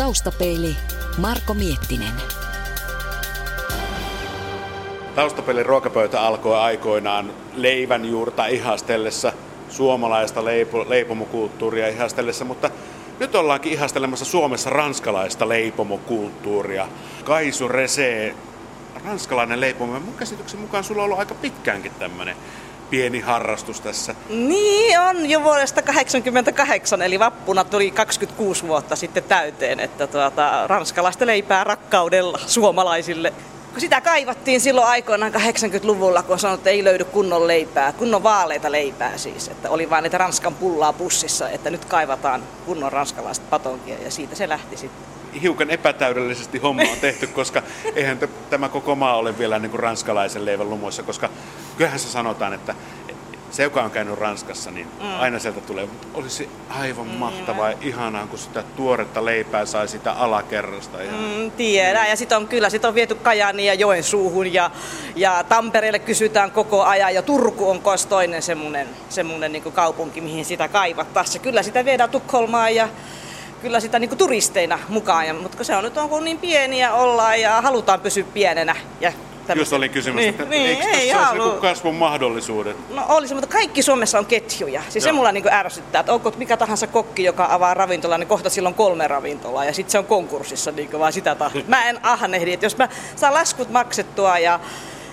Taustapeili Marko Miettinen. Taustapelin ruokapöytä alkoi aikoinaan leivän juurta ihastellessa, suomalaista leipo, leipomokulttuuria ihastellessa, mutta nyt ollaankin ihastelemassa Suomessa ranskalaista leipomokulttuuria. Kaisu Rese, ranskalainen leipomo. Mun käsityksen mukaan sulla on ollut aika pitkäänkin tämmöinen pieni harrastus tässä. Niin on jo vuodesta 1988, eli vappuna tuli 26 vuotta sitten täyteen, että tuota, ranskalaista leipää rakkaudella suomalaisille. Kun sitä kaivattiin silloin aikoinaan 80-luvulla, kun sanottiin, että ei löydy kunnon leipää, kunnon vaaleita leipää siis. Että oli vain niitä Ranskan pullaa pussissa, että nyt kaivataan kunnon ranskalaista patonkia ja siitä se lähti sitten hiukan epätäydellisesti homma on tehty, koska eihän tämä koko maa ole vielä niin kuin ranskalaisen leivän lumoissa, koska kyllähän se sanotaan, että se, joka on käynyt Ranskassa, niin mm. aina sieltä tulee, olisi aivan mm. mahtavaa ja ihanaa, kun sitä tuoretta leipää sai sitä alakerrasta. Mm, tiedän, ja sitten on kyllä, sit on viety Kajani ja Joensuuhun ja, ja Tampereelle kysytään koko ajan, ja Turku on kos toinen semmoinen, semmoinen niin kaupunki, mihin sitä kaivattaisiin. Kyllä sitä viedään Tukholmaan ja kyllä sitä niin turisteina mukaan, ja, mutta se on nyt on kun niin pieniä ollaan ja halutaan pysyä pienenä ja Just oli kysymys, niin, että niin, eikö ei tässä olisi niin kasvun mahdollisuudet? No olisi, mutta kaikki Suomessa on ketjuja. Siis Joo. se mulla niin ärsyttää, että onko mikä tahansa kokki, joka avaa ravintola, niin kohta silloin kolme ravintolaa ja sitten se on konkurssissa niin vaan sitä tahtoa. Mä en ahnehdi, että jos mä saan laskut maksettua ja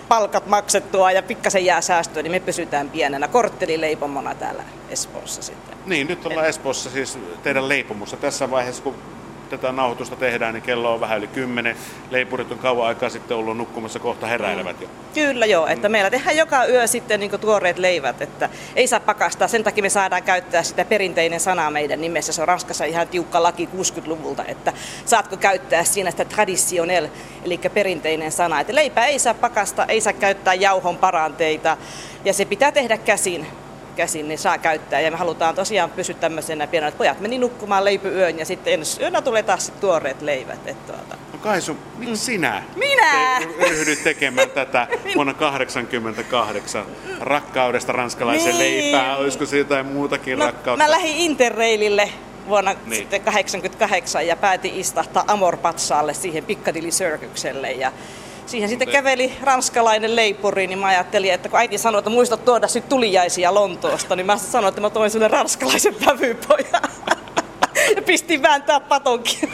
palkat maksettua ja pikkasen jää säästöä, niin me pysytään pienenä korttelileipomona täällä Espoossa sitten. Niin, nyt ollaan Espoossa siis teidän leipomossa tässä vaiheessa, kun tätä nauhoitusta tehdään, niin kello on vähän yli kymmenen. Leipurit on kauan aikaa sitten ollut nukkumassa, kohta heräilevät jo. Kyllä joo, että mm. meillä tehdään joka yö sitten niin tuoreet leivät, että ei saa pakastaa. Sen takia me saadaan käyttää sitä perinteinen sana meidän nimessä. Se on Ranskassa ihan tiukka laki 60-luvulta, että saatko käyttää siinä sitä traditionel, eli perinteinen sana. Että leipää ei saa pakasta, ei saa käyttää jauhon paranteita ja se pitää tehdä käsin käsin, niin saa käyttää. Ja me halutaan tosiaan pysyä tämmöisenä pienenä, että pojat meni nukkumaan leipyöön ja sitten ensi yönä tulee taas tuoreet leivät. Että tuota. No Kaisu, miksi mm. sinä Minä? Te ryhdyt tekemään tätä vuonna 1988 rakkaudesta ranskalaisen niin. leipää? Olisiko siitä jotain muutakin no, rakkautta? Mä lähdin Interrailille vuonna niin. sitten 88 ja päätin istahtaa Amorpatsaalle siihen Piccadilly Circukselle. Ja Siihen sitten käveli ranskalainen leipuri, niin mä ajattelin, että kun äiti sanoi, että muista tuoda sitten tulijaisia Lontoosta, niin mä sanoin, että mä toin sinne ranskalaisen pävypojan. ja pistin vääntää patonkin.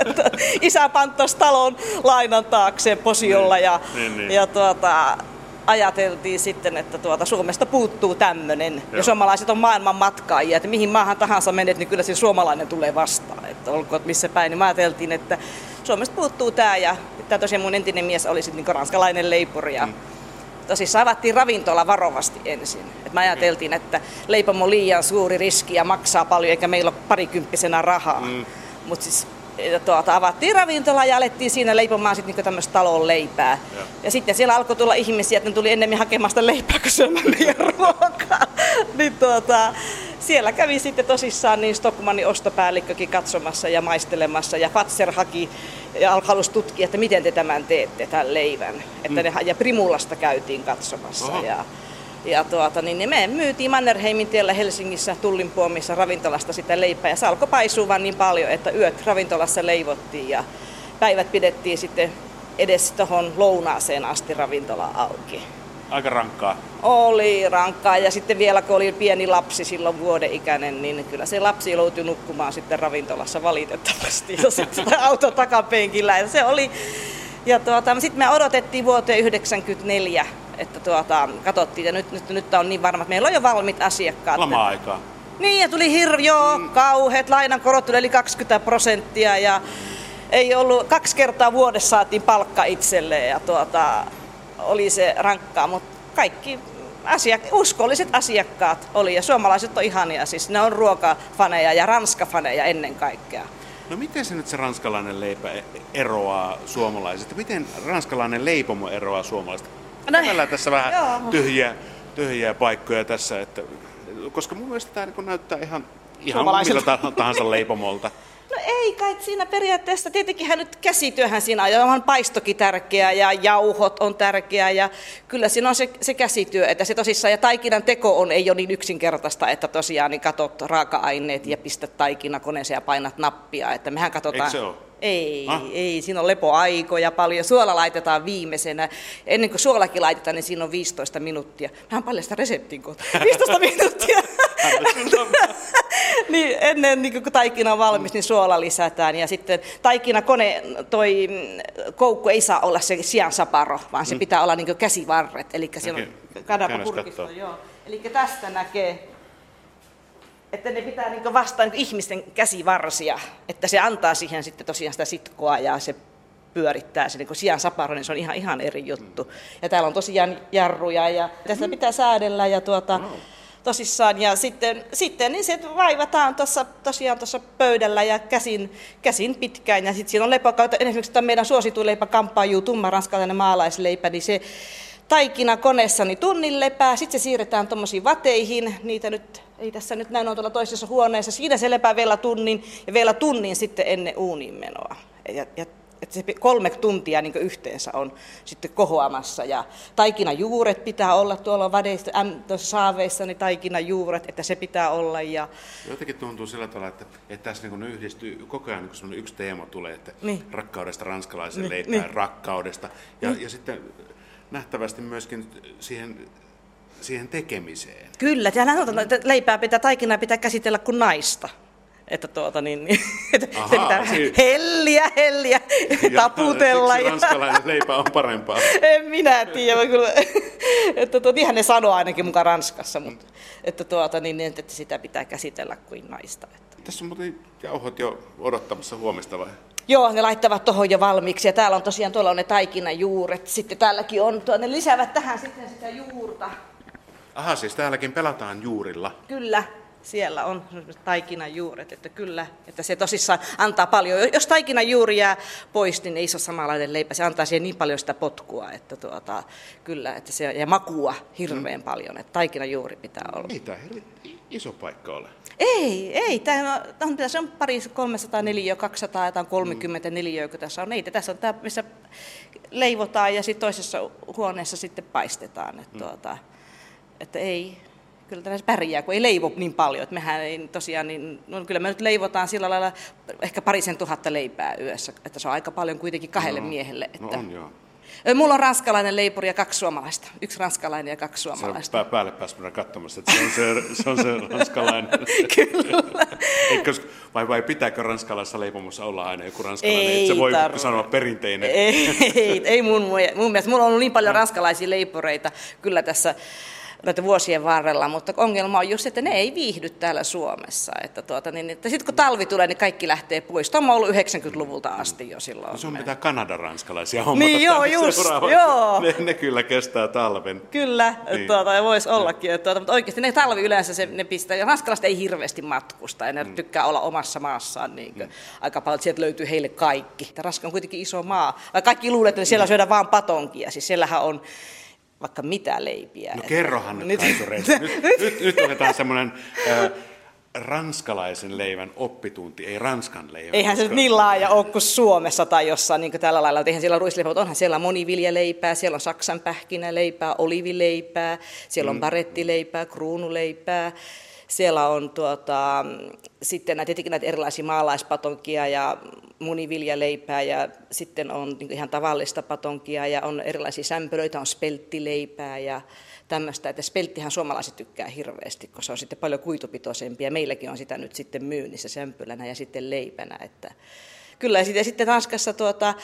Isä panttas talon lainan taakse posiolla ja, niin, niin. ja tuota, ajateltiin sitten, että tuota, Suomesta puuttuu tämmöinen. Ja suomalaiset on maailman matkaajia, että mihin maahan tahansa menet, niin kyllä se suomalainen tulee vastaan. Että olkoon missä päin, niin mä ajateltiin, että Suomesta puuttuu tämä ja tämä tosiaan mun entinen mies oli sitten niin ranskalainen leipuri ja mm. tosissaan avattiin ravintola varovasti ensin. Et me ajateltiin, että leipomo on liian suuri riski ja maksaa paljon eikä meillä ole parikymppisenä rahaa. Mm. Mutta siis tuota, avattiin ravintola ja alettiin siinä leipomaan sitten niinku tämmöistä talon leipää. Ja. ja sitten siellä alkoi tulla ihmisiä, että ne tuli ennemmin hakemasta leipää kuin syömään ruokaa. niin tuota, siellä kävi sitten tosissaan niin Stockmannin ostopäällikkökin katsomassa ja maistelemassa ja Fatser haki ja halusi tutkia, että miten te tämän teette, tämän leivän. Että mm. ne, ja Primulasta käytiin katsomassa. Ja, ja tuota, niin, niin me myytiin Mannerheimin tiellä Helsingissä tullinpuomissa ravintolasta sitä leipää ja se alkoi paisua vaan niin paljon, että yöt ravintolassa leivottiin ja päivät pidettiin sitten edes tuohon lounaaseen asti ravintola auki. Aika rankkaa. Oli rankkaa ja sitten vielä kun oli pieni lapsi silloin vuoden ikäinen, niin kyllä se lapsi joutui nukkumaan sitten ravintolassa valitettavasti ja sitten auto takapenkillä. Ja se oli, ja tuota, sitten me odotettiin vuoteen 1994 että tuota, katsottiin, ja nyt, nyt, nyt on niin varma, että meillä on jo valmiit asiakkaat. Lama-aikaa. Niin, ja tuli hirjo, mm. kauheat, lainan korot tuli yli 20 prosenttia, ja ei ollut, kaksi kertaa vuodessa saatiin palkka itselleen, ja tuota, oli se rankkaa, mutta kaikki asiak- uskolliset asiakkaat oli, ja suomalaiset on ihania, siis ne on ruokafaneja ja ranskafaneja ennen kaikkea. No miten se nyt se ranskalainen leipä e- eroaa suomalaisesta? Miten ranskalainen leipomo eroaa suomalaisesta? No, Kävellä tässä vähän tyhjiä, tyhjiä paikkoja tässä, että, koska mun mielestä tämä niin näyttää ihan, ihan millä tahansa leipomolta. No ei kai siinä periaatteessa, tietenkin nyt käsityöhän siinä on, ja on paistokin tärkeä ja jauhot on tärkeä ja kyllä siinä on se, se käsityö, että se tosissaan, ja taikinan teko on, ei ole niin yksinkertaista, että tosiaan niin katot raaka-aineet ja pistät taikina koneeseen ja painat nappia, että mehän katsotaan... Eikö se ole? Ei, ah. ei, siinä on lepoaikoja paljon. Suola laitetaan viimeisenä. Ennen kuin suolakin laitetaan, niin siinä on 15 minuuttia. Vähän paljasta reseptin kohta. 15 minuuttia. niin ennen niin kun taikina on valmis, niin suola lisätään. Ja sitten taikina kone, toi koukku ei saa olla se sian saparo, vaan se mm. pitää olla niin käsivarret. Eli siellä on kadapa joo. Eli tästä näkee että ne pitää niin vastaa niin ihmisten käsivarsia, että se antaa siihen sitten tosiaan sitä sitkoa ja se pyörittää se niin sian saparo, niin se on ihan, ihan eri juttu. Ja täällä on tosiaan jarruja ja tästä mm. pitää säädellä ja tuota, no. tosissaan. Ja sitten, sitten niin se vaivataan tuossa, tosiaan tuossa pöydällä ja käsin, käsin pitkään. Ja sitten siinä on lepokautta, esimerkiksi tämä meidän suosituleipä kamppaajuu, tumma ranskalainen maalaisleipä, niin se taikina koneessa niin tunnin lepää, sitten se siirretään tuommoisiin vateihin, niitä nyt ei tässä nyt näin on tuolla toisessa huoneessa, siinä se lepää vielä tunnin ja vielä tunnin sitten ennen uuniin menoa. Ja, ja että se kolme tuntia niin yhteensä on sitten kohoamassa. Ja juuret pitää olla tuolla vadeissa, saaveissa, niin juuret, että se pitää olla. Ja... Jotenkin tuntuu sillä tavalla, että, että tässä niin yhdistyy koko ajan niin yksi teema tulee, että niin. rakkaudesta ranskalaisen niin. leipään, niin. rakkaudesta. Ja, niin. ja sitten nähtävästi myöskin siihen, siihen tekemiseen. Kyllä, täällä sanotaan, että leipää pitää, taikinaa pitää käsitellä kuin naista. Että tuota niin, niin että Aha, pitää si- helliä, helliä, ja, taputella. Ja ranskalainen leipä on parempaa. en minä tiedä, kyllä. että tuota, ihan ne sanoo ainakin mukaan Ranskassa, mutta että, tuota, niin, että sitä pitää käsitellä kuin naista. Että. Tässä on muuten jauhot jo odottamassa huomista vai? Joo, ne laittavat tuohon jo valmiiksi. Ja täällä on tosiaan, tuolla on ne taikinajuuret. Sitten täälläkin on, tuo, ne lisäävät tähän sitten sitä juurta. Aha, siis täälläkin pelataan juurilla. Kyllä, siellä on taikinajuuret, että kyllä, että se tosissaan antaa paljon. Jos taikinajuuri jää pois, niin ei se ole samanlainen leipä. Se antaa siihen niin paljon sitä potkua, että tuota, kyllä, että se, ja makua hirveän mm. paljon, että taikinajuuri pitää olla. Ei tämä iso paikka ole. Ei, ei. Tämä on, tässä on pari 300 neliöä, 200 tai 30 mm. neliöä, kun tässä on. Ei, tässä on tämä, missä leivotaan ja sitten toisessa huoneessa sitten paistetaan. Että, mm. tuota, että ei, kyllä tässä pärjää, kun ei leivo niin paljon. Että mehän ei tosiaan, niin, no kyllä me nyt leivotaan sillä lailla ehkä parisen tuhatta leipää yössä, että se on aika paljon kuitenkin kahdelle no, miehelle. No että, no on joo. Mulla on ranskalainen leipuri ja kaksi suomalaista. Yksi ranskalainen ja kaksi suomalaista. Se on päälle päässyt katsomassa, että se on se, se, on se ranskalainen. Kyllä. Eikö, vai, vai pitääkö ranskalaisessa leipomossa olla aina joku ranskalainen? Ei se voi tarvi. sanoa perinteinen. Ei, ei, ei mun, mun mielestä. Mulla on ollut niin paljon ranskalaisia leipureita kyllä tässä näiden vuosien varrella, mutta ongelma on just, että ne ei viihdy täällä Suomessa. Että tuota, niin, että sitten kun talvi tulee, niin kaikki lähtee pois. Tämä on ollut 90-luvulta asti jo silloin. No se on pitää Kanadan ranskalaisia hommata Niin joo, just, joo. Ne, ne, kyllä kestää talven. Kyllä, niin. tuota, voisi ollakin. Että, tuota, mutta oikeasti ne talvi yleensä se, ne pistää, ja ranskalaiset ei hirveästi matkusta, ja ne mm. tykkää olla omassa maassaan niin mm. aika paljon, sieltä löytyy heille kaikki. Ranska on kuitenkin iso maa, kaikki luulee, että siellä syödään vaan patonkia, siis siellähän on vaikka mitä leipiä. No kerrohan nyt, nyt, nyt, nyt, nyt otetaan semmoinen äh, ranskalaisen leivän oppitunti, ei ranskan leivän. Eihän koska... se niin laaja ole kuin Suomessa tai jossain niin kuin tällä lailla. Eihän siellä ruisleipä, mutta onhan siellä moniviljaleipää, siellä on saksan pähkinäleipää, olivileipää, siellä on mm. barettileipää, kruunuleipää. Siellä on tuota, sitten näitä, tietenkin näitä erilaisia maalaispatonkia ja muniviljaleipää ja sitten on niin ihan tavallista patonkia ja on erilaisia sämpylöitä, on spelttileipää ja tämmöistä, että spelttihän suomalaiset tykkää hirveästi, koska se on sitten paljon kuitupitoisempi ja meilläkin on sitä nyt sitten myynnissä sämpylänä ja sitten leipänä. Että kyllä, ja sitten Tanskassa tuota,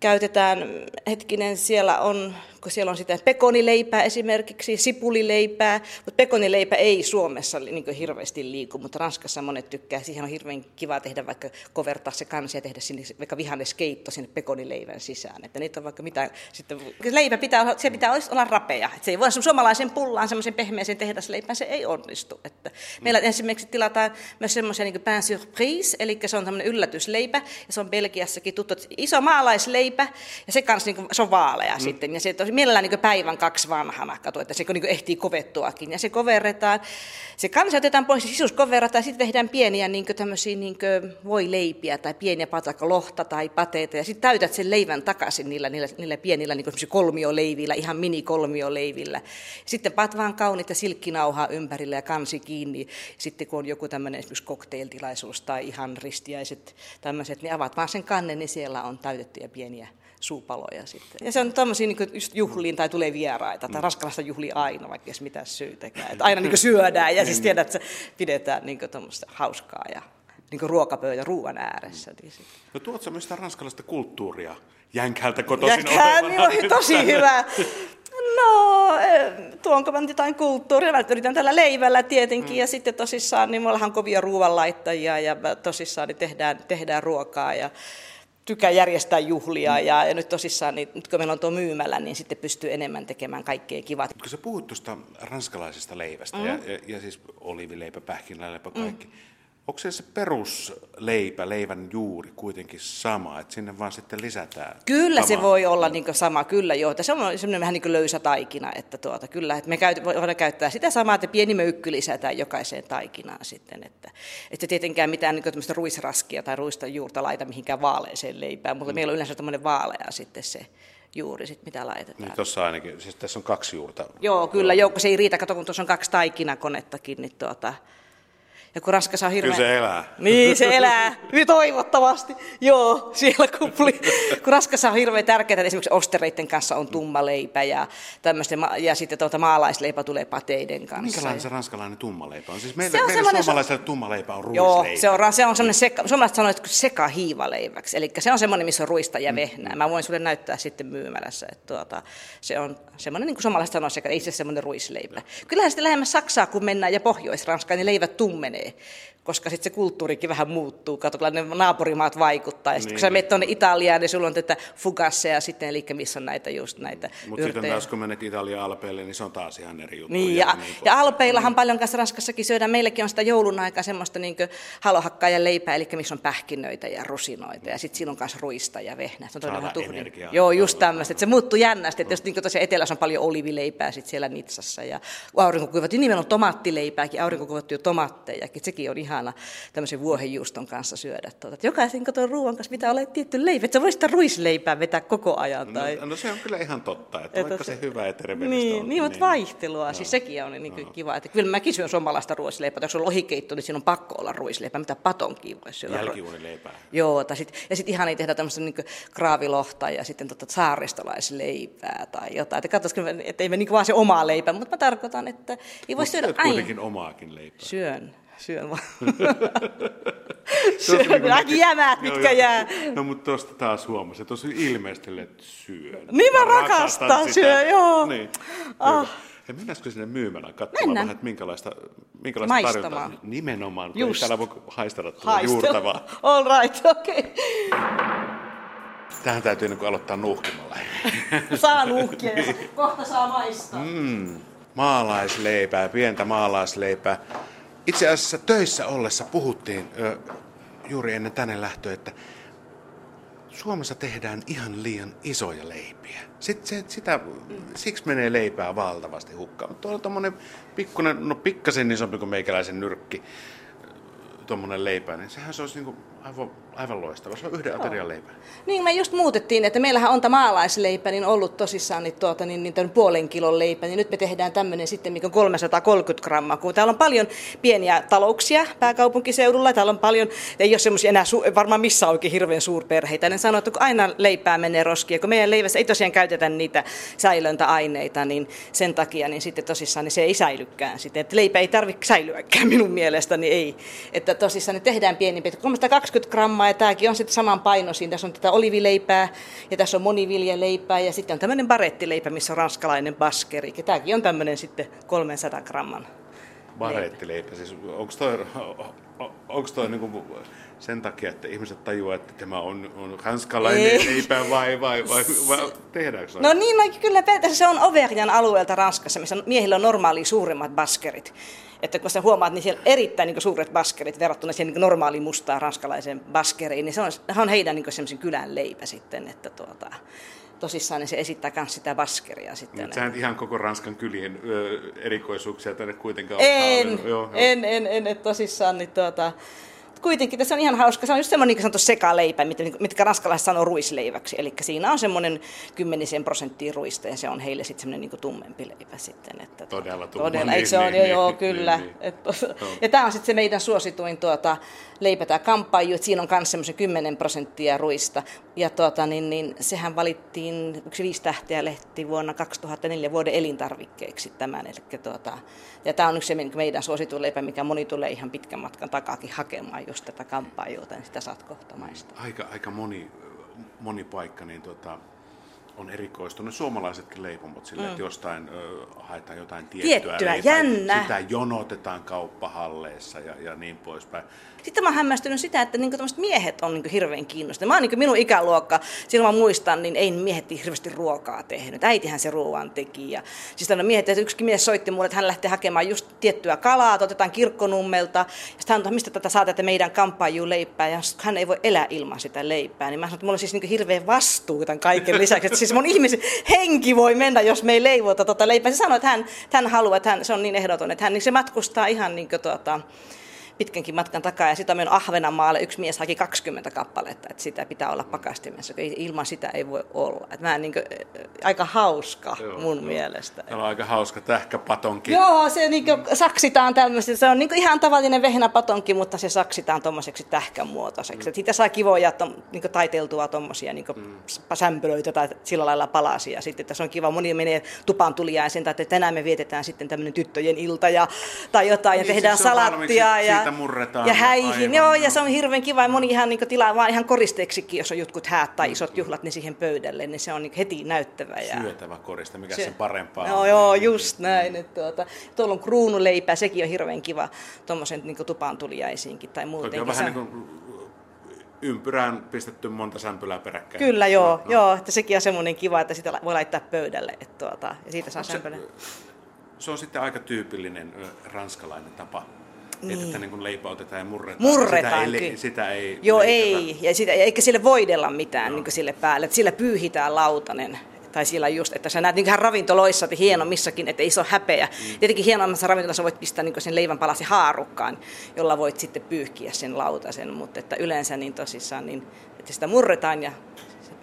käytetään, hetkinen, siellä on kun siellä on sitä pekonileipää esimerkiksi, sipulileipää, mutta pekonileipä ei Suomessa niin hirveästi liiku, mutta Ranskassa monet tykkää. Siihen on hirveän kiva tehdä vaikka kovertaa se kansi ja tehdä sinne vaikka vihanneskeitto sinne pekonileivän sisään. Että niitä on vaikka mitä, sitten, leipä pitää, se pitää olla rapea. Että se ei voi suomalaisen pullaan, semmoisen pehmeisen tehdasleipään, se ei onnistu. Että meillä esimerkiksi tilataan myös semmoisia niin pain surprise, eli se on tämmöinen yllätysleipä, ja se on Belgiassakin tuttu, iso maalaisleipä, ja se kanssa niin kuin, se on vaalea mm. sitten, ja se tosi mielellään niin päivän kaksi vanhana, kato, että se niin ehtii kovettuakin. Ja se koverretaan, se kansi otetaan pois, se sisus koverrataan, sitten tehdään pieniä niin tämmöisiä niin leipiä tai pieniä patakka lohta tai pateita, ja sitten täytät sen leivän takaisin niillä, niillä, niillä pienillä niin kolmioleivillä, ihan mini-kolmioleivillä. Sitten patvaan kaunit ja silkkinauhaa ympärillä ja kansi kiinni. Sitten kun on joku tämmöinen esimerkiksi cocktailtilaisuus tai ihan ristiäiset tämmöiset, niin avaat vaan sen kannen, niin siellä on täytettyjä pieniä suupaloja sitten. Ja se on tämmöisiä niin just juhliin tai tulee vieraita, tai mm. Raskalasta juhli aina, vaikka jos mitään syytäkään. Että aina niin syödään ja siis niin. tiedät, että pidetään niin hauskaa ja niin ruokapöytä ruoan ääressä. Niin no tuotko myös sitä ranskalaista kulttuuria jänkältä kotoisin Jänkää, niin tosi hyvä. No, tuonko mä jotain kulttuuria, mä yritän tällä leivällä tietenkin, mm. ja sitten tosissaan, niin me ollaan kovia ruoanlaittajia, ja tosissaan niin tehdään, tehdään ruokaa, ja tykkää järjestää juhlia mm. ja, ja nyt tosissaan, niin, nyt kun meillä on tuo myymällä, niin sitten pystyy enemmän tekemään kaikkea kivaa. Kun sä puhut tuosta ranskalaisesta leivästä mm. ja, ja, ja siis olivileipä, pähkinäleipä, kaikki, mm. Onko se se perusleipä, leivän juuri kuitenkin sama, että sinne vaan sitten lisätään? Kyllä sama. se voi olla niin sama, kyllä joo. Se on semmoinen vähän niin kuin löysä taikina, että tuota, kyllä, että me käyt, voidaan käyttää sitä samaa, että pieni möykky lisätään jokaiseen taikinaan sitten. Että, että tietenkään mitään niin tämmöistä ruisraskia tai ruista juurta laita mihinkään vaaleeseen leipään, mutta mm. meillä on yleensä tämmöinen vaalea sitten se juuri, sit, mitä laitetaan. Niin tuossa ainakin, siis tässä on kaksi juurta. Joo, kyllä, joukko se ei riitä, kato kun tuossa on kaksi taikinakonettakin, niin tuota, ja kun raskas on hirveän... Kyllä se elää. Niin, se elää. Toivottavasti. Joo, siellä kupli. kun raskas on hirveän tärkeää, että esimerkiksi ostereiden kanssa on tumma leipä ja, ja sitten tuota maalaisleipä tulee pateiden kanssa. Minkälainen se ranskalainen tumma leipä on? Siis meillä, se on meillä suomalaisella tumma leipä on ruisleipä. Joo, se on, se on semmoinen seka, suomalaiset sanoo, että sekahiivaleiväksi. Eli se on semmoinen, missä on ruista ja mm. vehnää. Mm. Mä voin sulle näyttää sitten myymälässä. Että tuota, se on semmoinen, niin kuin suomalaiset sanoo, että ei se semmoinen ruisleipä. Kyllähän sitten lähemmäs Saksaa, kun mennään ja Pohjois-Ranskaan, niin leivät tummenee koska sitten se kulttuurikin vähän muuttuu. Kato, kun ne naapurimaat vaikuttaa. Ja sitten niin, kun sä menet tuonne Italiaan, niin sulla on tätä fugasseja sitten, eli missä on näitä just näitä Mutta sitten taas kun menet Italiaan Alpeille, niin se on taas ihan eri juttu. Niin, ja, ja, niin ja Alpeillahan niin. paljon kanssa Ranskassakin syödään. Meilläkin on sitä joulun aikaa semmoista niin halohakkaa ja leipää, eli missä on pähkinöitä ja rusinoita. Ja sitten siinä on myös ruista ja vehnää. Se on todella energiaa. Joo, just tämmöistä. Se muuttuu jännästi. Että jos niin tosiaan etelässä on paljon olivileipää sitten siellä Nitsassa ja aurinkokuivattu, niin on tomaattileipääkin, aurinkokuivattuja tomaatteja. Sekin on ihana tämmöisen vuohenjuuston kanssa syödä. Tuota. Jokaisen katon ruoan kanssa pitää olla tietty leipä. Että sä voisit sitä ruisleipää vetää koko ajan. Tai... No, no, se on kyllä ihan totta, että, että vaikka se, se hyvä ja terveellistä niin, on. Niin, mutta niin, vaihtelua. No. Siis sekin on niin no. kiva. Että kyllä mäkin syön suomalaista ruisleipää. Jos on lohikeitto, niin siinä on pakko olla ruisleipää. Mitä patonkin voi syödä. Jälkiuunileipää. Joo, tai sit, ja sitten ihan ei tehdä tämmöistä niin kraavilohta ja sitten tota saaristolaisleipää tai jotain. Että katsotaan, että ei me niin vaan se omaa leipää, mutta mä tarkoitan, että ei voi syödä aina. kuitenkin omaakin leipää. Syön syön vaan. syön niin kuin jämät, mitkä joo, jää. No mutta tuosta taas huomasin, että tuossa ilmeisesti, että syön. Niin mä, mä rakastan syö, joo. Niin. Ah. Ja mennäisikö sinne myymälään katsomaan vähän, että minkälaista, minkälaista tarjontaa? Nimenomaan, kun Just. täällä voi haistella tuota juurtavaa. All right, okei. Okay. Tähän täytyy niin aloittaa nuhkimalla. saa nuhkia, kohta saa maistaa. Mm, maalaisleipää, pientä maalaisleipää. Itse asiassa töissä ollessa puhuttiin ö, juuri ennen tänne lähtöä, että Suomessa tehdään ihan liian isoja leipiä. Sitten se, sitä, siksi menee leipää valtavasti hukkaan. Tuolla on tuommoinen pikkunen, no pikkasen isompi kuin meikäläisen nyrkki, tuommoinen leipä, niin sehän se olisi niin kuin aivan, aivan loistava. Se on yhden aterian leipä. Niin, me just muutettiin, että meillähän on tämä maalaisleipä niin ollut tosissaan niin, tuota, niin, niin tämän puolen kilon leipä, niin nyt me tehdään tämmöinen sitten, mikä on 330 grammaa, kun täällä on paljon pieniä talouksia pääkaupunkiseudulla, täällä on paljon, ei ole semmoisia enää su- varmaan missä oikein hirveän suurperheitä, niin sanoo, että kun aina leipää menee roskia, kun meidän leivässä ei tosiaan käytetä niitä säilöntäaineita, niin sen takia niin sitten tosissaan niin se ei säilykään sitten, että leipä ei tarvitse säilyäkään minun mielestäni, ei, että tosissaan niin tehdään pienimpiä, 320 20 grammaa ja tämäkin on sitten saman painoisin. Tässä on tätä olivileipää ja tässä on moniviljaleipää ja sitten on tämmöinen barettileipä, missä on ranskalainen baskeri. Ja tämäkin on tämmöinen sitten 300 gramman Barettileipä, siis onko toi, onko toi niinku sen takia, että ihmiset tajuaa, että tämä on, on ranskalainen ei. leipä vai, vai, vai, vai tehdäänkö se? No niin, no, kyllä se on Auvergnan alueelta Ranskassa, missä miehillä on normaali suuremmat baskerit. Että kun sä huomaat, niin siellä erittäin niin suuret baskerit verrattuna siihen niin normaaliin mustaan ranskalaiseen baskeriin, niin se on, on heidän niin semmoisen kylän leipä sitten, että tuota, tosissaan niin se esittää myös sitä baskeria sitten. Niin, sä ihan koko Ranskan kylien ö, erikoisuuksia tänne kuitenkaan en, joo, joo. en, en, en, en, tosissaan, niin tuota, kuitenkin tässä on ihan hauska. Se on just semmoinen niin sanottu sekaleipä, mitkä ranskalaiset sanoo ruisleiväksi. Eli siinä on semmoinen kymmenisen prosenttia ruista ja se on heille sitten semmoinen niin tummempi leipä sitten. Että tuota, todella tumma. Todella, eikö se niin, ole? Niin, joo, niin, kyllä. Niin, niin. Että, ja tämä on sitten se meidän suosituin tuota, leipä, tämä kamppaiju, että siinä on myös semmoisen 10 prosenttia ruista. Ja tuota, niin, niin, sehän valittiin yksi viisi tähteä lehti vuonna 2004 vuoden elintarvikkeeksi tämän. Eli, tuota, ja tämä on yksi meidän suosituin leipä, mikä moni tulee ihan pitkän matkan takaakin hakemaan just tätä kamppailuutta, niin sitä saat kohta maistaa. Aika, aika moni, moni paikka, niin tota, on erikoistunut suomalaisetkin leipomot sille, mm. että jostain ö, haetaan jotain tiettyä, tiettyä leipää, jännä. sitä jonotetaan kauppahalleissa ja, ja niin poispäin. Sitten mä oon hämmästynyt sitä, että niinku miehet on niinku hirveän kiinnostuneet. Mä oon niinku minun ikäluokka, silloin mä muistan, niin ei miehet hirveästi ruokaa tehnyt. Äitihän se ruoan teki. Ja, siis on miehet, että yksi mies soitti mulle, että hän lähtee hakemaan just tiettyä kalaa, otetaan kirkkonummelta. Ja sitten hän on, mistä tätä saatatte meidän kamppaijuun leipää. Ja hän ei voi elää ilman sitä leipää. Niin mä sanoin, että mulla on siis niinku hirveä vastuu tämän kaiken lisäksi. Siis mun ihmisen henki voi mennä, jos me ei leivota tota leipää. Se sanoi, että hän, hän haluaa, että hän, se on niin ehdoton, että hän niin se matkustaa ihan niin kuin, tuota, pitkänkin matkan takaa. Ja sitten on Ahvenanmaalle yksi mies haki 20 kappaletta, että sitä pitää olla pakastimessa. Ilman sitä ei voi olla. Että mä niin kuin, aika hauska joo, mun joo. mielestä. Tämä on aika hauska tähkäpatonki. Joo, se niin kuin, saksitaan tämmöistä. Se on niin kuin ihan tavallinen vehnäpatonki, mutta se saksitaan tuommoiseksi tähkän muotoiseksi. Mm. Siitä saa kivoja niin kuin taiteltua tuommoisia niin mm. sämpylöitä tai sillä lailla palasia. Sitten tässä on kiva, moni menee tupaan tuliaisen, että tänään me vietetään sitten tämmöinen tyttöjen ilta ja, tai jotain niin, ja tehdään siis salattia. Ja, siitä murretaan. Ja häihin, aivan, joo, ja se on hirveän kiva. Ja moni ihan niin tilaa vaan ihan koristeeksikin, jos on jotkut häät tai isot juhlat, niin siihen pöydälle, niin se on niin heti näyttävä. Ja... Syötävä koriste, mikä se, se parempaa joo, on. Joo, just näin. Että tuota, tuolla on kruunuleipä, sekin on hirveän kiva tuommoisen niin tupaan tuliaisiinkin tai muutenkin. on vähän niin kuin ympyrään pistetty monta sämpylää peräkkäin. Kyllä joo, no, joo, että sekin on semmoinen kiva, että sitä voi laittaa pöydälle että tuota, ja siitä saa sämpylää. Se, se on sitten aika tyypillinen ranskalainen tapa niin. Että niin kuin otetaan ja murretaan. Murretaan, sitä ei, sitä ei Joo, ei. Ja sitä, eikä sille voidella mitään niin sille päälle. Että sillä pyyhitään lautanen tai siellä just, että sä näet niin ravintoloissa, että hieno missakin, että ei se ole häpeä. Mm. Tietenkin hienommassa ravintolassa voit pistää niin sen leivän palasi haarukkaan, jolla voit sitten pyyhkiä sen lautasen, mutta että yleensä niin tosissaan, niin, että sitä murretaan ja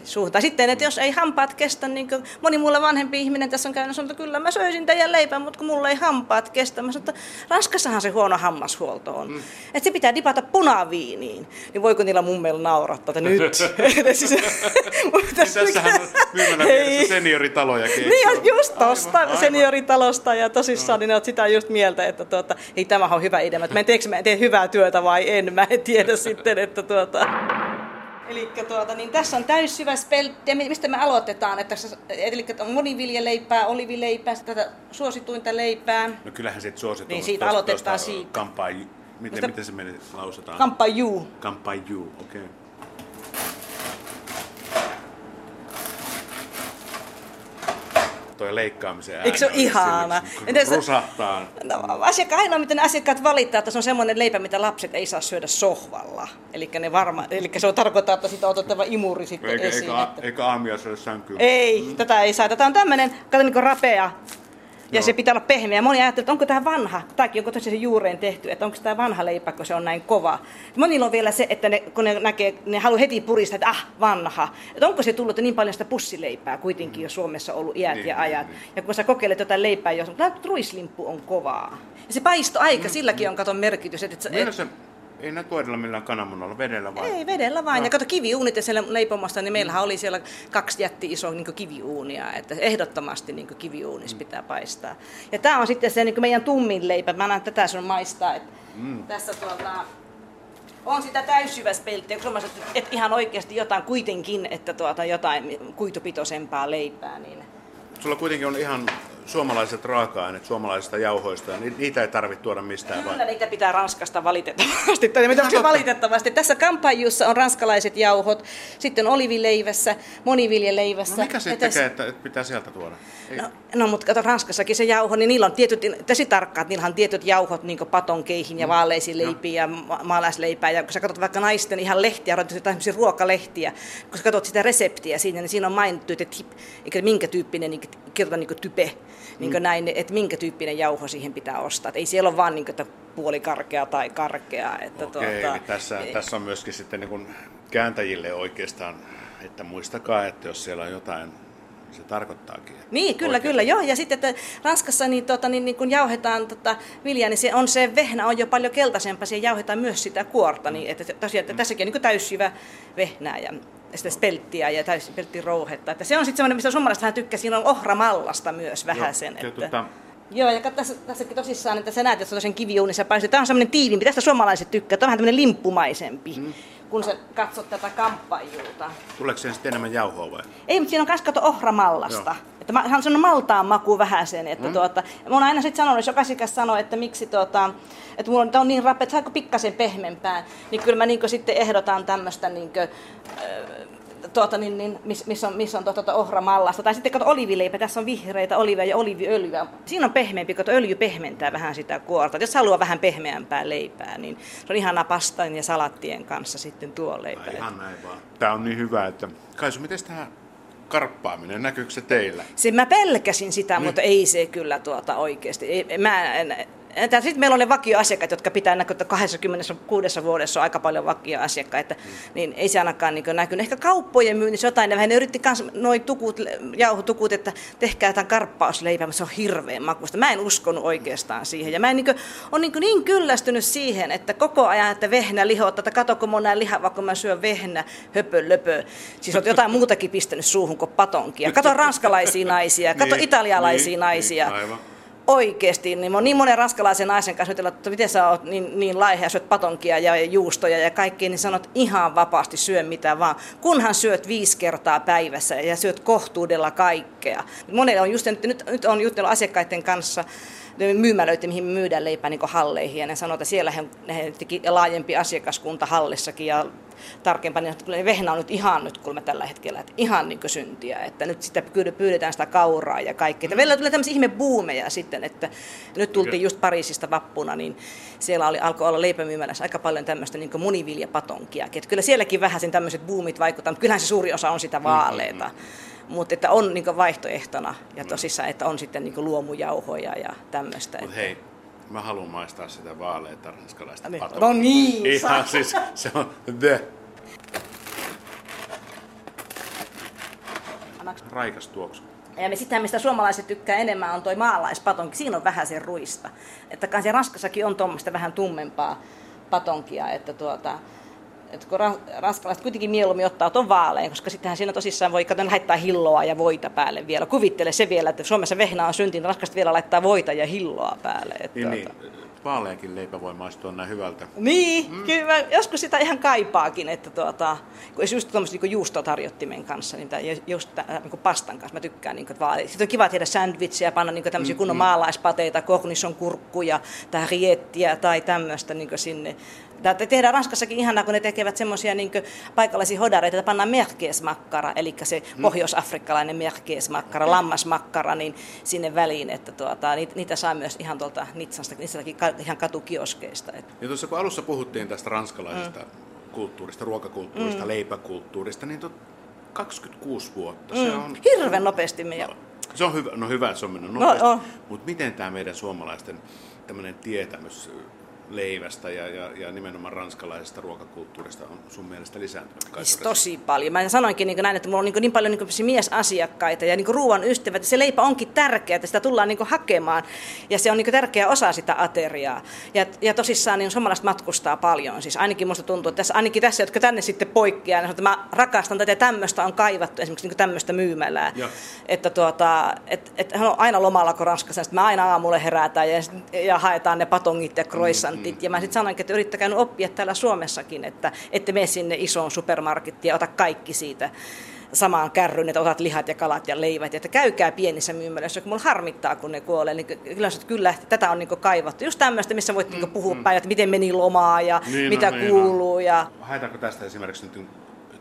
suuhun. Tai sitten, että jos ei hampaat kestä, niin kuin moni mulle vanhempi ihminen tässä on käynyt, että kyllä mä söisin teidän leipää, mutta kun mulla ei hampaat kestä. Mä sanon, että Ranskassahan se huono hammashuolto on. Mm. Että se pitää dipata punaviiniin. Niin voiko niillä mummeilla naurattaa, että nyt? siis, niin tässähän on senioritalojakin. Niin, just tosta aivan, senioritalosta ja tosissaan no. niin ne on sitä just mieltä, että tuota, ei tämä on hyvä idea. Mä en tiedä, mä teen hyvää työtä vai en. Mä en tiedä sitten, että tuota... Eli tuota, niin tässä on täyssyvä speltti. Mistä me aloitetaan? Että tässä, eli on moniviljeleipää, olivileipää, tätä suosituinta leipää. No kyllähän siitä suosituinta. Niin siitä aloitetaan siitä. Kampai, miten, miten se meni lausutaan? Kampaju. Kampaju, okei. Okay. Toi leikkaamisen ääni. Eikö se ole ihana? Entäs, rusahtaa. No, asiakka, ainoa, miten asiakkaat valittaa, että se on semmoinen leipä, mitä lapset ei saa syödä sohvalla. Eli, ne varma, eli se on tarkoittaa, että sitä on otettava imuri sitten eikä, esiin. Eikä, että... eikä aamia syödä sänkyyn. Ei, mm. tätä ei saa. Tätä on tämmöinen, kato niin rapea ja Joo. se pitää olla pehmeä. Moni ajattelee, että onko tämä vanha, tämäkin onko tosiaan juureen tehty, että onko tämä vanha leipä, kun se on näin kova. Monilla on vielä se, että ne, kun ne näkee, ne haluaa heti puristaa, että ah, vanha. Että onko se tullut niin paljon sitä pussileipää kuitenkin jo Suomessa ollut iät niin, ja ajat. Niin, niin. Ja kun sä kokeilet jotain leipää, jos ruislimppu on kovaa. Ja se paisto aika, mm, silläkin on katon merkitys. Että, että, että, ei ne tuodella millään kananmunalla, vedellä vai? Ei, vedellä vain. No. Ja kato kiviuunit ja siellä leipomassa, niin meillähän oli siellä kaksi jätti iso niin kiviuunia, että ehdottomasti niin kiviuunissa mm. pitää paistaa. Ja tämä on sitten se niin meidän tummin leipä. Mä annan tätä sun maistaa, että mm. tässä tuota, on sitä täyssyväspelttiä, kun että, että ihan oikeasti jotain kuitenkin, että tuota, jotain kuitupitoisempaa leipää. Niin... Sulla kuitenkin on ihan suomalaiset raaka-aineet suomalaisista jauhoista, niin niitä ei tarvitse tuoda mistään Kyllä niitä pitää Ranskasta valitettavasti. Tai mitä no, valitettavasti. Tässä kampanjussa on ranskalaiset jauhot, sitten olivileivässä, moniviljeleivässä. No mikä se tekee, että pitää sieltä tuoda? No, no, mutta kato, Ranskassakin se jauho, niin niillä on tietyt, tosi tarkkaat, niillä on tietyt jauhot niin patonkeihin ja mm. vaaleisiin leipiin no. ja ma- maalaisleipää. Ja kun sä katsot vaikka naisten ihan lehtiä, jotain ruokalehtiä, kun sä katsot sitä reseptiä siinä, niin siinä on mainittu, että minkä tyyppinen niin, kerta, niin type, niin mm. näin, että minkä tyyppinen jauho siihen pitää ostaa. Et ei siellä ole vaan niin kuin, että puolikarkea tai karkea. Että Okei, tuota, niin tässä, ei. tässä on myöskin sitten niin kuin kääntäjille oikeastaan, että muistakaa, että jos siellä on jotain se tarkoittaakin. Niin, kyllä, oikein. kyllä, joo. Ja sitten, että Ranskassa niin, tota, niin, niin kun jauhetaan tota, viljaa, niin se on se vehnä on jo paljon keltaisempaa, siihen jauhetaan myös sitä kuorta. Niin, että tosiaan, että tässäkin on niin täyssyvä vehnää ja sitä spelttiä ja rouhetta. Että se on sitten semmoinen, mistä suomalaiset vähän tykkää, siinä on ohramallasta myös vähän sen. Että... Tuota... Joo, ja tässä, tässäkin tosissaan, että sä näet, että se on kiviuunissa paistuu. Tämä on semmoinen tiivimpi, tästä suomalaiset tykkää. Tämä on vähän tämmöinen limppumaisempi. Mm kun sä katsot tätä kamppailuuta. Tuleeko siihen sitten enemmän jauhoa vai? Ei, mutta siinä on kaskato ohramallasta. Joo. Että mä, on maltaan maku vähän sen, että mm. tuota, mä oon aina sitten sanonut, jos jokaisikas sanoo, että miksi tuota, että mulla on, on niin rapea, että saako pikkasen pehmempää, niin kyllä mä niin sitten ehdotan tämmöistä niin kuin, tuota, niin, niin, missä miss on, miss on tuota, tuota ohramallasta. Tai sitten kato olivileipä, tässä on vihreitä olivia ja oliviöljyä. Siinä on pehmeämpi, kun öljy pehmentää vähän sitä kuorta. Jos haluaa vähän pehmeämpää leipää, niin se on ihana pastan ja salattien kanssa sitten tuo leipä. Ihan näin vaan. Tämä on niin hyvä, että Kaisu, miten tämä karppaaminen, näkyykö se teillä? Se, mä pelkäsin sitä, niin. mutta ei se kyllä tuota oikeasti. Mä en, sitten meillä on ne vakioasiakkaat, jotka pitää näkyä, että 26 vuodessa on aika paljon vakioasiakkaita, mm. niin ei se ainakaan niin näkynyt. Ehkä kauppojen myynnissä jotain, ne vähän ne yritti myös noin tukut, jauhotukut, että tehkää tämän karppausleipää, mutta se on hirveän makuista. Mä en uskonut oikeastaan siihen. Ja mä en niin kuin, on niin, niin kyllästynyt siihen, että koko ajan, että vehnä lihottaa, että kato, kun mä liha, vaikka mä syön vehnä, höpö, löpö. Siis on jotain muutakin pistänyt suuhun kuin patonkia. Kato ranskalaisia naisia, kato niin, italialaisia niin, naisia. Niin, aivan oikeasti, niin oon niin monen raskalaisen naisen kanssa jutella, että miten sä oot niin, niin laiha syöt patonkia ja juustoja ja kaikki, niin sanot ihan vapaasti syö mitä vaan, kunhan syöt viisi kertaa päivässä ja syöt kohtuudella kaikkea. Monelle on just, nyt, nyt on juttellut asiakkaiden kanssa, myymälöitä, mihin myydään leipää niin halleihin. Ja ne sanoo, että siellä he, he teki laajempi asiakaskunta hallissakin ja tarkempaa, niin että vehnä on nyt ihan nyt kulma tällä hetkellä, että ihan niin syntiä, että nyt sitä pyydetään sitä kauraa ja kaikkea. Mm. Välillä tulee tämmöisiä ihme buumeja sitten, että nyt tultiin just Pariisista vappuna, niin siellä oli, alkoi olla leipämyymälässä aika paljon tämmöistä niin muniviljapatonkia. Että kyllä sielläkin vähän sen tämmöiset buumit vaikuttavat, mutta kyllähän se suuri osa on sitä mm, vaaleita. Mm-hmm mutta että on niin vaihtoehtona ja tosissaan, että on sitten niin luomujauhoja ja tämmöistä. Mutta hei, mä haluan maistaa sitä vaaleita ranskalaista niin. No niin! Ihan siis, se on the. Raikas tuoksu. Ja me sitä, mistä suomalaiset tykkää enemmän, on toi maalaispatonki. Siinä on vähän sen ruista. Että kanssa Ranskassakin on tuommoista vähän tummempaa patonkia, että tuota, että kun ranskalaiset kuitenkin mieluummin ottaa tuon vaaleen, koska sittenhän siinä tosissaan voi katsota, laittaa hilloa ja voita päälle vielä. Kuvittele se vielä, että Suomessa vehnä on synti, niin raskasta vielä laittaa voita ja hilloa päälle. Että niin, tuota... niin vaaleankin leipä voi maistua näin hyvältä. Niin, mm. kyllä mä joskus sitä ihan kaipaakin, että tuota, kun just tuommoista niin juustotarjottimen kanssa, niin just niin pastan kanssa mä tykkään niin vaaleita. Sitten on kiva tehdä sandwichia, panna niin tämmöisiä mm, kunnon mm. maalaispateita, kornison kurkkuja tai riettiä tai tämmöistä niin sinne Tätä tehdään Ranskassakin ihanaa, kun ne tekevät semmoisia niin paikallisia hodareita, että pannaan merkeesmakkara, eli se hmm. pohjois-afrikkalainen merkeesmakkara, lammasmakkara, niin sinne väliin, että tuota, niitä, niitä saa myös ihan tuolta Nitsasta, niistäkin ihan katukioskeista. Ja tuossa kun alussa puhuttiin tästä ranskalaisesta mm. kulttuurista, ruokakulttuurista, mm. leipäkulttuurista, niin tot 26 vuotta, mm. se on... Hirveän nopeasti me no, Se on hyvä, no hyvä, se on mennyt no, nopeasti, no, mutta miten tämä meidän suomalaisten tämmöinen tietämys leivästä ja, ja, ja nimenomaan ranskalaisesta ruokakulttuurista on sun mielestä lisääntynyt? Siis tosi paljon. Mä sanoinkin niin näin, että mulla on niin, niin paljon niin miesasiakkaita ja niin ruoan ystävät. Se leipä onkin tärkeää, että sitä tullaan niin hakemaan ja se on niin tärkeä osa sitä ateriaa. Ja, ja tosissaan niin suomalaiset matkustaa paljon. Siis ainakin musta tuntuu, että tässä, ainakin tässä, jotka tänne sitten poikkeaa, niin että mä rakastan tätä tämmöistä on kaivattu, esimerkiksi niin tämmöistä myymälää. Ja. Että tuota, et, et, hän on aina lomalla kuin Ranskassa, että mä aina aamulle herätään ja, ja haetaan ne patongit ja croissant supermarketit. Ja mä sitten sanoinkin, että yrittäkää nyt oppia täällä Suomessakin, että ette mene sinne isoon supermarkettiin ja ota kaikki siitä samaan kärryyn, että otat lihat ja kalat ja leivät, että käykää pienissä myymälöissä, kun mulla harmittaa, kun ne kuolee, niin kyllä, kyllä tätä on niin kaivattu. Just tämmöistä, missä voit niin puhua mm, päivät, miten meni lomaa ja niin, mitä no, kuuluu. Niin, ja... Haetaanko tästä esimerkiksi nyt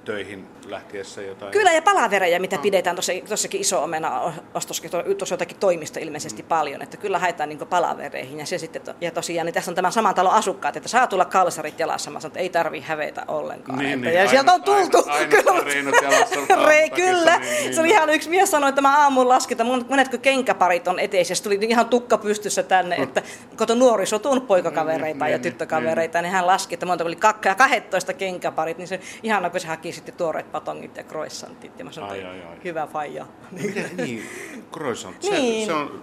töihin lähtiessä jotain? Kyllä, ja palavereja, mitä no. pidetään tuossakin iso omena tuossa jotakin toimista ilmeisesti mm. paljon, että kyllä haetaan niin palavereihin. Ja, se sitten, ja tosiaan, niin tässä on tämän saman talon asukkaat, että saa tulla kalsarit jalassa, mä sanon, että ei tarvi hävetä ollenkaan. Niin, että, niin, ja aina, sieltä on tultu. Aina, aina jalassa, Re, kyllä, niin, niin, se oli ihan yksi mies sanoi, että mä aamun lasketa, monetkö kenkäparit on eteisessä, tuli ihan tukka pystyssä tänne, mm. että koto nuoriso tuon poikakavereita niin, ja tyttökavereita, niin, niin hän laski, että monta oli 12 kenkäparit, niin se ihana, kun se haki sitten tuoreet patongit ja croissantit. Ja mä sanoin, ai, ai, ai. hyvä faija. Miten, niin, croissant. niin. se on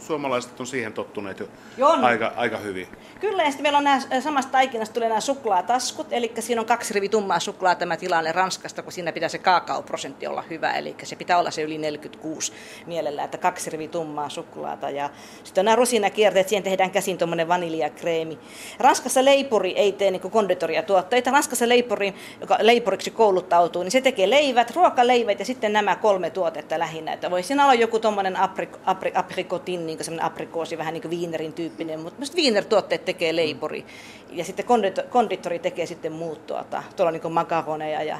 suomalaiset on siihen tottuneet jo Jon. aika, aika hyvin. Kyllä, ja sitten meillä on nämä, samasta taikinasta tulee nämä suklaataskut, eli siinä on kaksi rivi tummaa suklaa tämä tilanne Ranskasta, kun siinä pitää se kaakaoprosentti olla hyvä, eli se pitää olla se yli 46 mielellä, että kaksi rivi tummaa suklaata. Ja sitten on nämä rusinakierteet, siihen tehdään käsin tuommoinen vaniljakreemi. Ranskassa leipuri ei tee niin konditoriatuotteita. Ranskassa leipuri, joka leipuriksi kouluttautuu, niin se tekee leivät, ruokaleivät ja sitten nämä kolme tuotetta lähinnä. Että voi siinä olla joku tuommoinen aprik, aprik, aprikotin niin semmoinen aprikoosi, vähän niin kuin viinerin tyyppinen, mutta myös viinertuotteet tekee leipuri. Ja sitten konditori tekee sitten muut tuota, tuolla niin makaroneja ja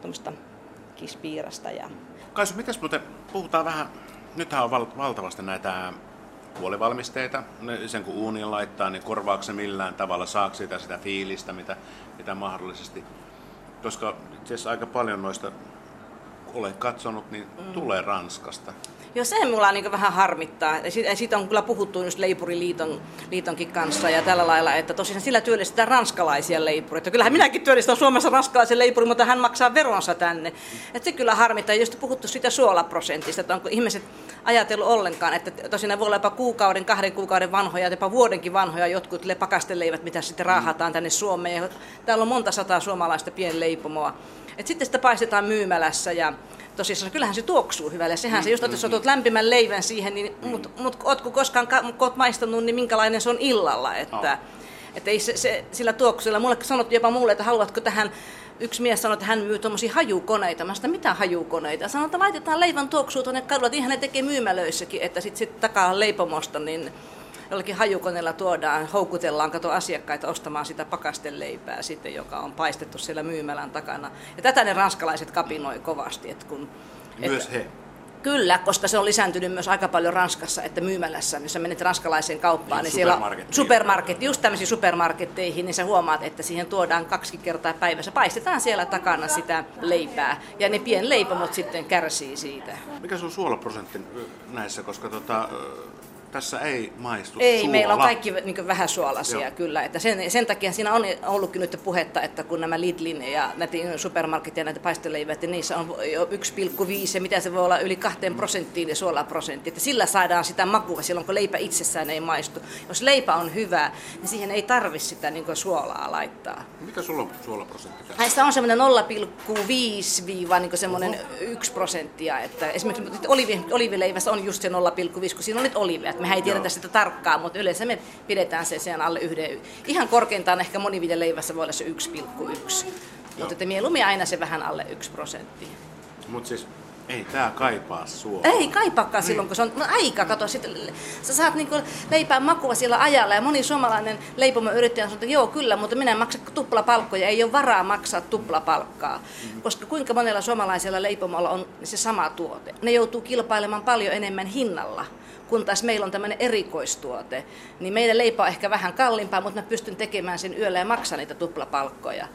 tuommoista kispiirasta. Ja... Kaisu, mitäs muuten, puhutaan vähän, nythän on val- valtavasti näitä puolivalmisteita, sen kun uunin laittaa, niin korvaako se millään tavalla, saako sitä sitä fiilistä, mitä, mitä mahdollisesti, koska itse asiassa aika paljon noista olen katsonut, niin mm. tulee Ranskasta. Joo, se mulla niin vähän harmittaa. Siitä on kyllä puhuttu just Leipuriliiton liitonkin kanssa ja tällä lailla, että tosiaan sillä työllistetään ranskalaisia leipureita. Kyllähän minäkin työllistän Suomessa ranskalaisen leipurin, mutta hän maksaa veronsa tänne. Että se kyllä harmittaa. Just puhuttu siitä suolaprosentista, että onko ihmiset ajatellut ollenkaan, että tosiaan voi olla jopa kuukauden, kahden kuukauden vanhoja, jopa vuodenkin vanhoja jotkut pakasteleivät, mitä sitten raahataan tänne Suomeen. Ja täällä on monta sataa suomalaista pienleipomoa. Et sitten sitä paistetaan myymälässä ja tosissaan kyllähän se tuoksuu hyvälle. Sehän se just, että jos otat lämpimän leivän siihen, niin, mutta mut, ootko koskaan kun oot maistanut, niin minkälainen se on illalla. Että, oh. että ei se, se, sillä tuoksulla, mulle sanottu jopa mulle, että haluatko tähän yksi mies sanoi, että hän myy tuommoisia hajukoneita. Mä sanoin, mitä hajukoneita? Sanoin, että laitetaan leivän tuoksua tuonne kadulle, että ihan ne tekee myymälöissäkin, että sitten sit takaa leipomosta, niin jollakin hajukoneella tuodaan, houkutellaan kato asiakkaita ostamaan sitä pakasteleipää sitten, joka on paistettu siellä myymälän takana. Ja tätä ne ranskalaiset kapinoi kovasti. Että kun, Myös että, he. Kyllä, koska se on lisääntynyt myös aika paljon Ranskassa, että myymälässä, jos sä menet ranskalaiseen kauppaan, niin, niin siellä on supermarketti, just tämmöisiin supermarketteihin, niin sä huomaat, että siihen tuodaan kaksi kertaa päivässä. Paistetaan siellä takana sitä leipää, ja ne pienleipomot sitten kärsii siitä. Mikä se on suolaprosentti näissä, koska tota, tässä ei maistu Ei, suola. meillä on kaikki niin vähän suolaisia Joo. kyllä. Että sen, sen takia siinä on ollutkin nyt puhetta, että kun nämä Lidlin ja näitä supermarketit ja näitä paisteleivät, niin niissä on jo 1,5 ja mitä se voi olla yli 2 prosenttiin ja suolaprosentti. Että sillä saadaan sitä makua silloin, kun leipä itsessään ei maistu. Jos leipä on hyvä, niin siihen ei tarvi sitä niin suolaa laittaa. Mikä sulla on suolaprosentti? Näissä on semmoinen 0,5 niin semmoinen 1 prosenttia. Että esimerkiksi olivi, olivileivässä on just se 0,5, kun siinä on nyt olivia me ei tiedetä sitä tarkkaan, mutta yleensä me pidetään se sen alle yhden. Ihan korkeintaan ehkä moniviljaleivässä voi olla se 1,1. Mutta että mieluummin aina se vähän alle 1 prosentti. Mutta siis ei tää kaipaa sua. Ei kaipaakaan silloin, kun se on no, aika. Kato, sit, sä saat niinku leipää makua siellä ajalla ja moni suomalainen leipomoyrittäjä sanoo, että joo kyllä, mutta minä en maksa tuplapalkkoja, ei ole varaa maksaa tuplapalkkaa. Mm-hmm. Koska kuinka monella suomalaisella leipomolla on se sama tuote. Ne joutuu kilpailemaan paljon enemmän hinnalla kun taas meillä on tämmöinen erikoistuote, niin meidän leipä on ehkä vähän kalliimpaa, mutta mä pystyn tekemään sen yöllä ja maksaa niitä tuplapalkkoja.